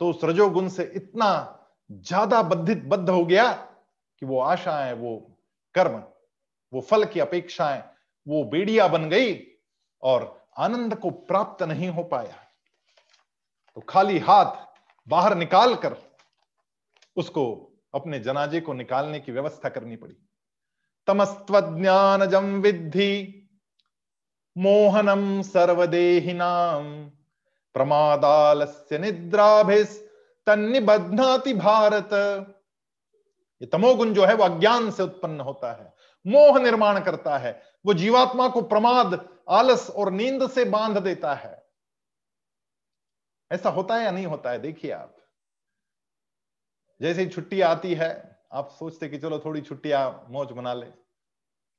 तो उस रजोगुण से इतना ज़्यादा बद्धित बद्ध हो गया कि वो आशाएँ, वो कर्म, वो फल की अपेक्षाएँ, वो बेड़िया बन गई और आनंद को प्राप्त नहीं हो पाया। तो खाली हाथ बाहर निकाल कर उसको अपने जनाजे को निकालने की व्यवस्था करनी पड़ी। तमस्त्वज्ञानजम विद्धि मोहनम सर्वदेहिनाम प्रमादालस्य निद्राभिस तन्निबध्नाति भारत। ये तमोगुण जो है वो अज्ञान से उत्पन्न होता है, मोह निर्माण करता है वो जीवात्मा को प्रमाद, आलस और नींद से बाँध देता है। ऐसा होता है या नहीं होता है, देखिए आप। जैसे छुट्टी आती है, आप सोचते कि चलो थोड़ी छुट्टियाँ मौज मना ले।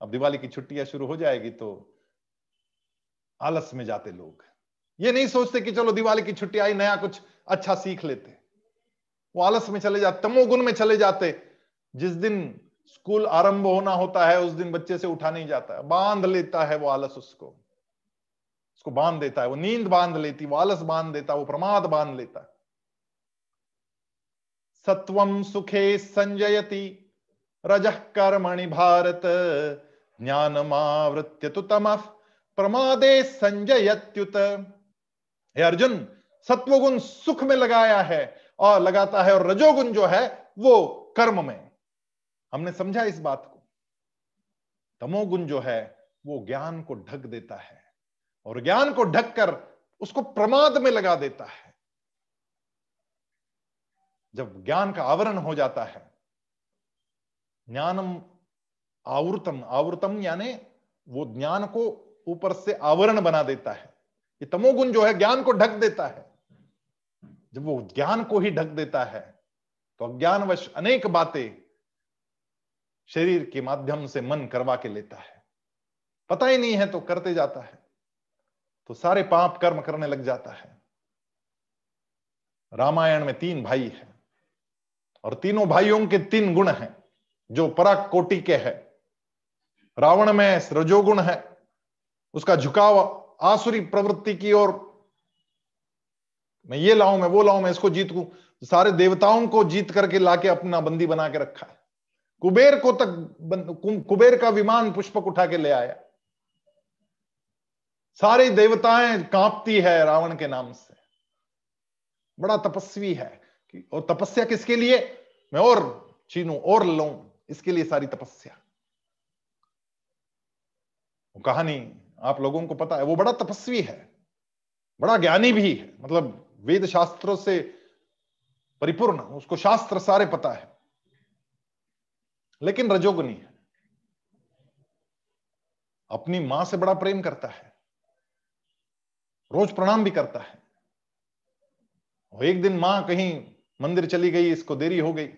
अब दिवाली की छुट्टियाँ शुरू हो जाएगी तो आलस में जाते लोग। ये नहीं सोचते कि चलो दिवाली की छुट्टी आई, नया कुछ अच्छा सीख लेते। वो आलस में चले जाते, तमोगुण में चले जाते। जिस दिन स्कूल आरंभ होना होता है, उस दिन बच्चे से उठा नहीं जाता है। बाँध लेता है वो आलस उसको। उसको बाँध देता है। वो नींद बाँध लेती, वो आलस बाँध देता, वो प्रमाद बाँध लेता सत्वम सुखे संजयति, रज कर्मणि भारत, ज्ञानमावृत्य तो तम। प्रमादे संजयत्युत। हे अर्जुन, सत्वगुण सुख में लगाया है, और लगाता है, और रजोगुण जो है, वो कर्म में। हमने समझा इस बात को। तमोगुण जो है, वो ज्ञान को ढक देता है और ज्ञान को ढककर उसको प्रमाद में लगा देता है। जब ज्ञान का आवरण हो जाता है, ज्ञानम आवृतम आवृतम यानी वो ज्ञान को ऊपर से आवरण बना देता है। ये तमोगुण जो है, ज्ञान को ढक देता है। जब वो ज्ञान को ही ढक देता है तो अज्ञानवश अनेक बातें शरीर के माध्यम से मन करवा के लेता है। पता ही नहीं है तो करते जाता है। तो सारे पाप कर्म करने लग जाता है। रामायण में तीन भाई हैं और तीनों भाइयों के तीन गुण हैं, जो पराग कोटि के है। रावण में रजोगुण है, उसका झुकाव आसुरी प्रवृत्ति की ओर। मैं ये लाऊं, मैं वो लाऊं, मैं इसको जीत। सारे देवताओं को जीत करके लाके अपना बंदी बना के रखा है। कुबेर को तक कुबेर का विमान पुष्पक उठा के ले आया। सारी देवताएँ कांपती है रावण के नाम से। बड़ा तपस्वी है और तपस्या किसके लिए? मैं और चीनू और लू, इसके लिए सारी तपस्या। वो कहानी आप लोगों को पता है, वो बड़ा तपस्वी है, बड़ा ज्ञानी भी है। मतलब वेद शास्त्रों से परिपूर्ण, उसको शास्त्र सारे पता है। लेकिन रजोगुनी है। अपनी माँ से बड़ा प्रेम करता है। रोज प्रणाम भी करता है। और एक दिन माँ कहीं मंदिर चली गई, इसको देरी हो गई।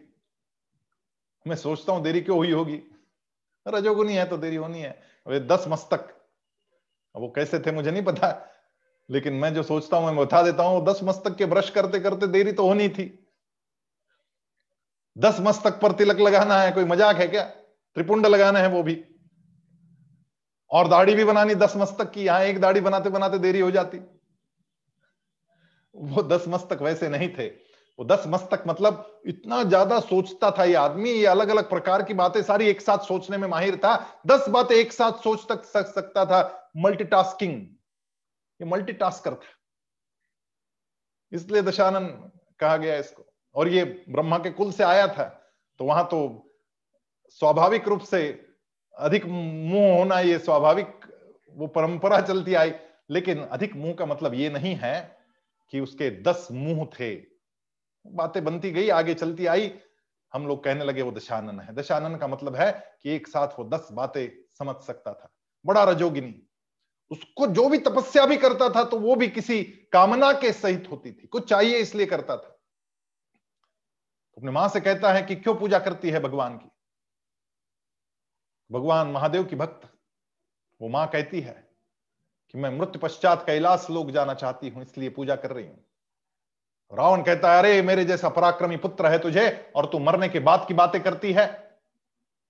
मैं सोचता हूँ, देरी क्यों हुई होगी? रजोगुनी है तो देरी होनी है। वे दस मस्तक। वो कैसे थे मुझे नहीं पता। लेकिन मैं जो सोचता हूँ, मैं बता देता हूँ दस मस्तक के ब्रश करते करते देरी तो होनी थी। दस मस्तक पर तिलक लगाना है, कोई मज़ाक है क्या? त्रिपुंड लगाना है वो भी। और दाढ़ी भी बनानी, दस मस्तक की, यहाँ एक दाढ़ी बनाते बनाते देरी हो जाती। वो दस मस्तक वैसे नहीं थे। वो दस मस्तक मतलब इतना ज़्यादा सोचता था ये आदमी, ये अलग अलग प्रकार की बातें सारी एक साथ सोचने में माहिर था। दस बातें एक साथ सोच तक सक, सकता था। मल्टीटास्किंग ये मल्टीटास्कर था। इसलिए दशानन कहा गया इसको। और ये ब्रह्मा के कुल से आया था तो वहाँ तो स्वाभाविक रूप से अधिक मुँह होना ये स्वाभाविक, वो परंपरा चलती आई। लेकिन अधिक मुँह का मतलब ये नहीं है कि उसके दस मुँह थे। बातें बनती गई, आगे चलती आई। हम लोग कहने लगे, वो दशानन है। दशानन का मतलब है कि एक साथ वो दस बातें समझ सकता था। बड़ा रजोगिनी। उसको जो भी तपस्या भी करता था तो वो भी किसी कामना के सहित होती थी। कुछ चाहिए इसलिए करता था। अपने माँ से कहता है कि क्यों पूजा करती है भगवान की? भगवान महादेव की भक्त। वो माँ कहती है कि मैं मृत्यु पश्चात कैलाश लोग जाना चाहती हूँ, इसलिए पूजा कर रही हूँ। रावण कहता है, अरे, मेरे जैसा पराक्रमी पुत्र है तुझे, और तू मरने के बाद की बातें करती है।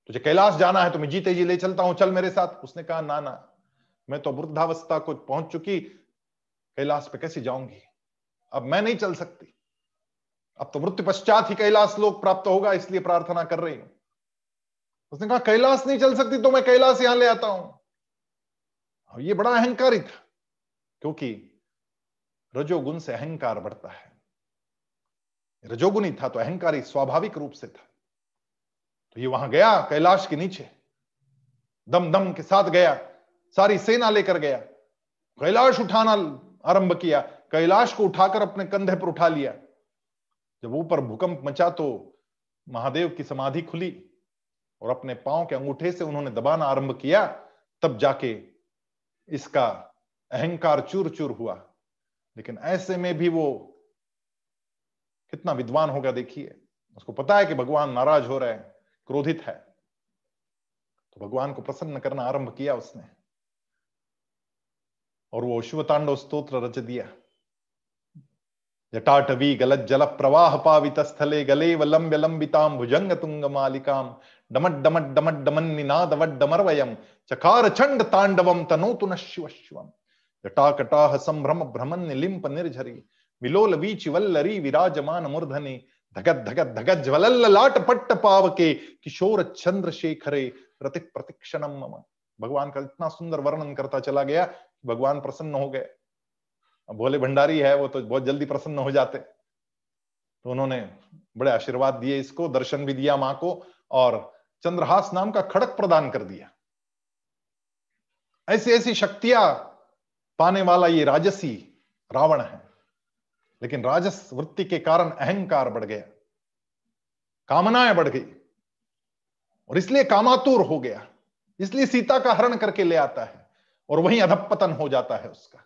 तुझे कैलाश जाना है तो मैं जीते जी ले चलता हूँ, चल मेरे साथ। उसने कहा, ना ना, मैं तो वृद्धावस्था को पहुँच चुकी, कैलाश पे कैसे जाऊँगी? अब मैं नहीं चल सकती। अब तो मृत्यु पश्चात ही कैलाश लोक प्राप्त होगा, इसलिए प्रार्थना कर रही हूँ। उसने कहा, कैलाश नहीं चल सकती तो मैं कैलाश यहाँ ले आता हूँ। और ये बड़ा अहंकारी था, क्योंकि रजोगुण से अहंकार बढ़ता है। रजोगुणी था तो अहंकारी स्वाभाविक रूप से था। तो ये वहाँ गया, कैलाश के नीचे दम दम के साथ गया, सारी सेना लेकर गया। कैलाश उठाना आरंभ किया, कैलाश को उठाकर अपने कंधे पर उठा लिया। जब ऊपर भूकंप मचा तो महादेव की समाधि खुली और अपने पाँव के अंगूठे से उन्होंने दबाना आरंभ किया, तब जाके इसका अहंकार चूर चूर हुआ। लेकिन ऐसे में भी वो कितना विद्वान होगा देखिए। उसको पता है कि भगवान नाराज़ हो रहे हैं, क्रोधित है। तो भगवान को प्रसन्न करना आरंभ किया उसने। और वो शिव तांडव स्त्रोत्र रच दिया। जटाटवी गलत जल प्रवाह पावित स्थले गले लंब्य लंबिताम भुजंग तुंग मालिकाम डमट डमट डमट डमन निनाद डमरवयम चकार चंड तांडवम तनोतु न शिव शिवम जटाकटाह संभ्रम भ्रमन लिंप निर्झरी। विलोल वीच वल्लरी विराजमान मूर्धने। धगत धगत धगत ज्वलल लाट पट्ट पाव के किशोर चंद्रशेखरे प्रतिक प्रतिक्षणम मम। भगवान का इतना सुंदर वर्णन करता चला गया। भगवान प्रसन्न हो गए। भोले भंडारी है, वो तो बहुत जल्दी प्रसन्न हो जाते। तो उन्होंने बड़े आशीर्वाद दिए इसको, दर्शन भी दिया माँ को, और चंद्रहास नाम का खड़क प्रदान कर दिया। ऐसी ऐसी शक्तियाँ पाने वाला ये राजसी रावण है। लेकिन राजस वृत्ति के कारण अहंकार बढ़ गया। कामनाएँ बढ़ गई। और इसलिए कामातुर हो गया। इसलिए सीता का हरण करके ले आता है। और वहीं अधपतन हो जाता है उसका।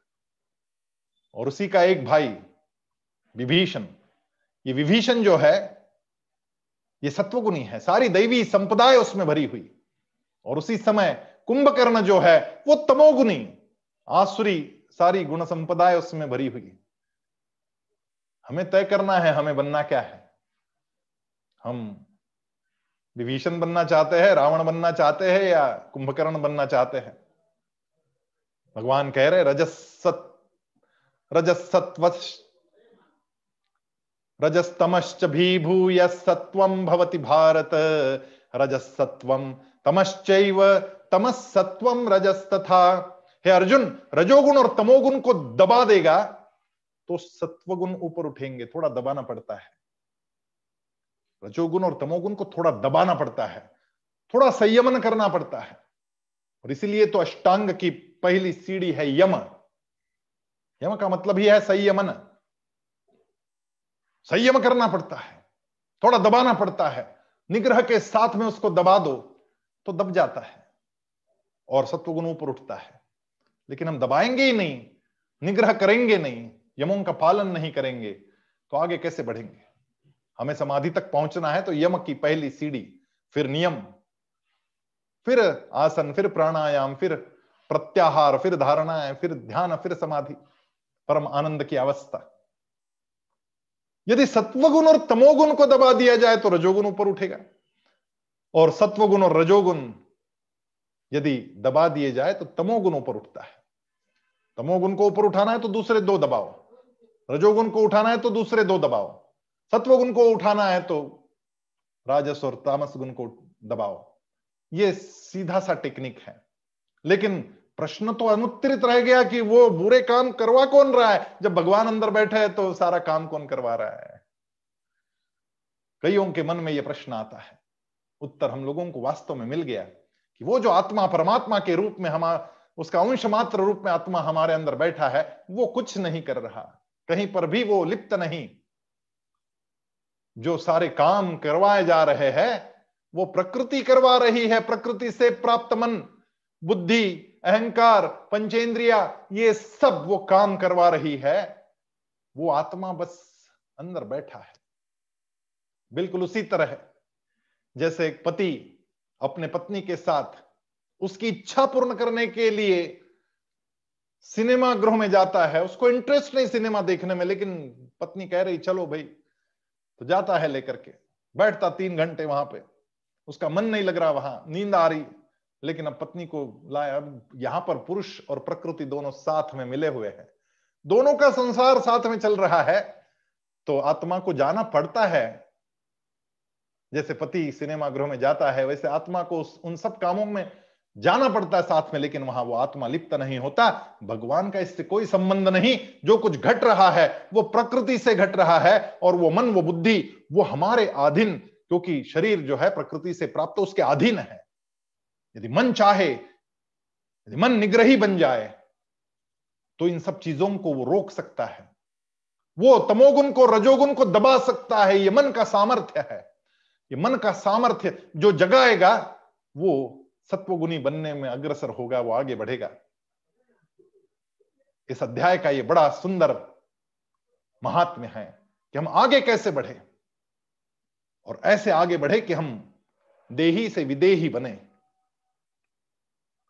और उसी का एक भाई, विभीषण। ये विभीषण जो है, ये सत्वगुणी है। सारी दैवी संपदाएँ उसमें भरी हुई। और उसी समय कुंभकर्ण जो है, वो तमोगुणी, आसुरी सारी गुण संपदाएँ उसमें भरी हुई। हमें तय करना है, हमें बनना क्या है। हम विभीषण बनना चाहते हैं, रावण बनना चाहते हैं या कुंभकर्ण बनना चाहते हैं? भगवान कह रहे रजस रजसत रजसत्व रजस्तमश्च भीभूय सत्वम भवति भारत। रजसत्वम तमश्चैव तमसत्वम रजस्तथा। हे अर्जुन, रजोगुण और तमोगुण को दबा देगा तो सत्वगुण ऊपर उठेंगे, थोड़ा दबाना पड़ता है। रजोगुण और तमोगुण को थोड़ा दबाना पड़ता है, थोड़ा संयमन करना पड़ता है। और इसीलिए तो अष्टांग की पहली सीढ़ी है यम। यम का मतलब ही है संयमन। संयम करना पड़ता है, थोड़ा दबाना पड़ता है। निग्रह के साथ में उसको दबा दो तो दब जाता है और सत्वगुण ऊपर उठता है। लेकिन हम दबाएँगे ही नहीं, निग्रह करेंगे नहीं, यमों का पालन नहीं करेंगे तो आगे कैसे बढ़ेंगे? हमें समाधि तक पहुँचना है तो यम की पहली सीढ़ी, फिर नियम, फिर आसन, फिर प्राणायाम, फिर प्रत्याहार, फिर धारणाएँ, फिर ध्यान, फिर समाधि। परम आनंद की अवस्था। यदि सत्वगुण और तमोगुण को दबा दिया जाए तो रजोगुण ऊपर उठेगा। और सत्वगुण और रजोगुण यदि दबा दिए जाए तो तमोगुण ऊपर उठता है। तमोगुण को ऊपर उठाना है तो दूसरे दो दबाओ। रजोगुण को उठाना है तो दूसरे दो दबाओ। सत्वगुण को उठाना है तो राजस और तामस गुण को दबाओ। ये सीधा सा टेक्निक है। लेकिन प्रश्न तो अनुत्तरित रह गया कि वो बुरे काम करवा कौन रहा है? जब भगवान अंदर बैठे है तो सारा काम कौन करवा रहा है? कईयों के मन में यह प्रश्न आता है। उत्तर हम लोगों को वास्तव में मिल गया कि वो जो आत्मा परमात्मा के रूप में हमारा उसका अंश मात्र रूप में आत्मा हमारे अंदर बैठा है, वो कुछ नहीं कर रहा। कहीं पर भी वो लिप्त नहीं। जो सारे काम करवाए जा रहे हैं, वो प्रकृति करवा रही है, प्रकृति से प्राप्त मन। बुद्धि अहंकार, पंचेंद्रिया, ये सब वो काम करवा रही है, वो आत्मा बस अंदर बैठा है। बिल्कुल उसी तरह, जैसे एक पति अपने पत्नी के साथ उसकी इच्छा पूर्ण करने के लिए सिनेमा गृह में जाता है, उसको इंटरेस्ट नहीं सिनेमा देखने में, लेकिन पत्नी कह रही, चलो भाई। तो जाता है लेकर के, बैठता तीन घंटे वहाँ पे, उसका मन नहीं लग रहा वहाँ, नींद आ रही लेकिन अब पत्नी को लाया अब यहाँ पर पुरुष और प्रकृति दोनों साथ में मिले हुए हैं। दोनों का संसार साथ में चल रहा है तो आत्मा को जाना पड़ता है। जैसे पति सिनेमा गृह में जाता है, वैसे आत्मा को उन सब कामों में जाना पड़ता है साथ में, लेकिन वहाँ वो आत्मा लिप्त नहीं होता। भगवान का इससे कोई संबंध नहीं। जो कुछ घट रहा है, वो प्रकृति से घट रहा है, और वो मन, वो बुद्धि, वो हमारे अधीन क्योंकि शरीर जो है प्रकृति से प्राप्त, उसके अधीन है। यदि मन चाहे, यदि मन निग्रही बन जाए तो इन सब चीज़ों को वो रोक सकता है। वो तमोगुण को, रजोगुण को दबा सकता है। ये मन का सामर्थ्य है। ये मन का सामर्थ्य जो जगाएगा, वो सत्वगुणी बनने में अग्रसर होगा, वो आगे बढ़ेगा। इस अध्याय का ये बड़ा सुंदर महात्म्य है कि हम आगे कैसे बढ़े और ऐसे आगे बढ़े कि हम देही से विदेही बने।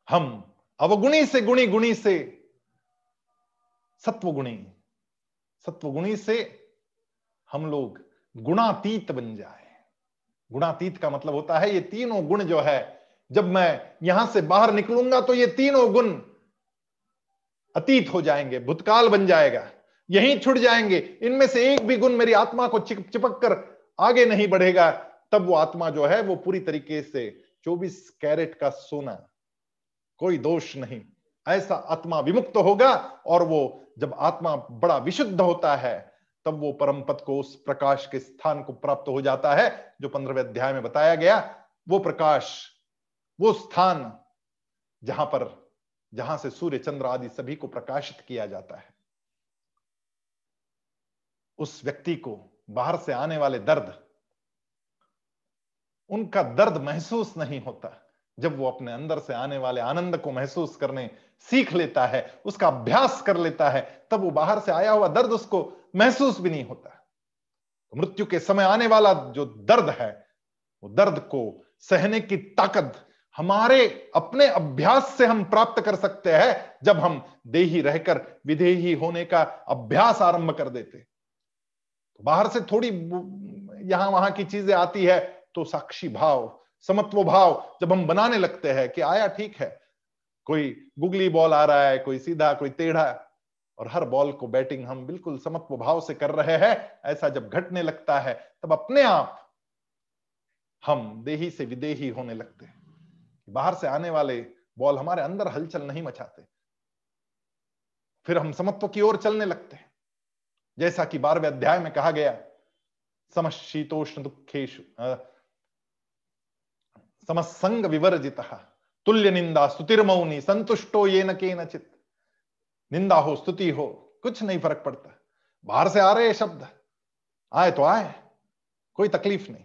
हम। अवगुणी से गुणी गुणी से सत्वगुणी सत्वगुणी से हम लोग गुणातीत बन जाए। गुणातीत का मतलब होता है ये तीनों गुण जो है, जब मैं यहाँ से बाहर निकलूँगा तो ये तीनों गुण अतीत हो जाएँगे, भूतकाल बन जाएगा, यहीं छुट जाएँगे। इनमें से एक भी गुण मेरी आत्मा को चिप चिपक कर आगे नहीं बढ़ेगा, तब वो आत्मा जो है वो पूरी तरीके से 24 कैरेट का सोना कोई दोष नहीं। ऐसा आत्मा विमुक्त होगा और वो जब आत्मा बड़ा विशुद्ध होता है, तब वो परम पद को उस प्रकाश के स्थान को प्राप्त हो जाता है, जो पंद्रहवें अध्याय में बताया गया। वो प्रकाश, वो स्थान जहाँ पर, जहाँ से सूर्य, चंद्र आदि सभी को प्रकाशित किया जाता है। उस व्यक्ति को बाहर से आने वाले दर्द, उनका दर्द महसूस नहीं होता। जब वो अपने अंदर से आने वाले आनंद को महसूस करने सीख लेता है, उसका अभ्यास कर लेता है, तब वो बाहर से आया हुआ दर्द उसको महसूस भी नहीं होता। तो मृत्यु के समय आने वाला जो दर्द है, वो दर्द को सहने की ताकत हमारे अपने अभ्यास से हम प्राप्त कर सकते हैं, जब हम देही रहकर विधेही होने का अभ्यास आरंभ कर देते। तो बाहर से थोड़ी यहाँ वहाँ की चीज़ें आती है तो साक्षी भाव समत्व भाव जब हम बनाने लगते हैं कि आया ठीक है, कोई गुगली बॉल आ रहा है, कोई सीधा, कोई टेढ़ा, और हर बॉल को बैटिंग हम बिल्कुल समत्व भाव से कर रहे हैं, ऐसा जब घटने लगता है, तब अपने आप हम देही से विदेही होने लगते हैं। बाहर से आने वाले बॉल हमारे अंदर हलचल नहीं मचाते। फिर हम समत्व की ओर चलने लगते हैं। जैसा कि बारहवें अध्याय में कहा गया, समशीतोष्ण दुखेशु समसंग विवर्जित तुल्य निंदा स्तुतिर्मौनी संतुष्टो ये न के नचित निंदा हो, स्तुति हो, कुछ नहीं फ़र्क पड़ता। बाहर से आ रहे शब्द। आए तो आए। कोई तकलीफ़ नहीं।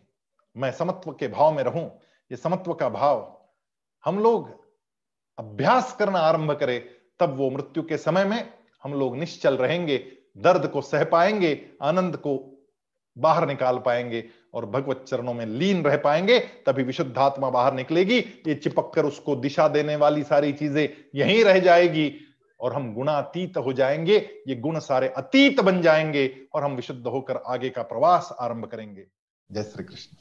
मैं समत्व के भाव में रहूँ। ये समत्व का भाव। हम लोग अभ्यास करना आरंभ करें, तब वो मृत्यु के समय में हम लोग निश्चल रहेंगे, दर्द को सह पाएँगे, आनंद को बाहर निकाल पाएँगे। और भगवत चरणों में लीन रह पाएँगे, तभी विशुद्ध आत्मा बाहर निकलेगी। ये चिपक कर उसको दिशा देने वाली सारी चीज़ें यहीं रह जाएगी और हम गुणातीत हो जाएँगे। ये गुण सारे अतीत बन जाएँगे और हम विशुद्ध होकर आगे का प्रवास आरंभ करेंगे। जय श्री कृष्ण।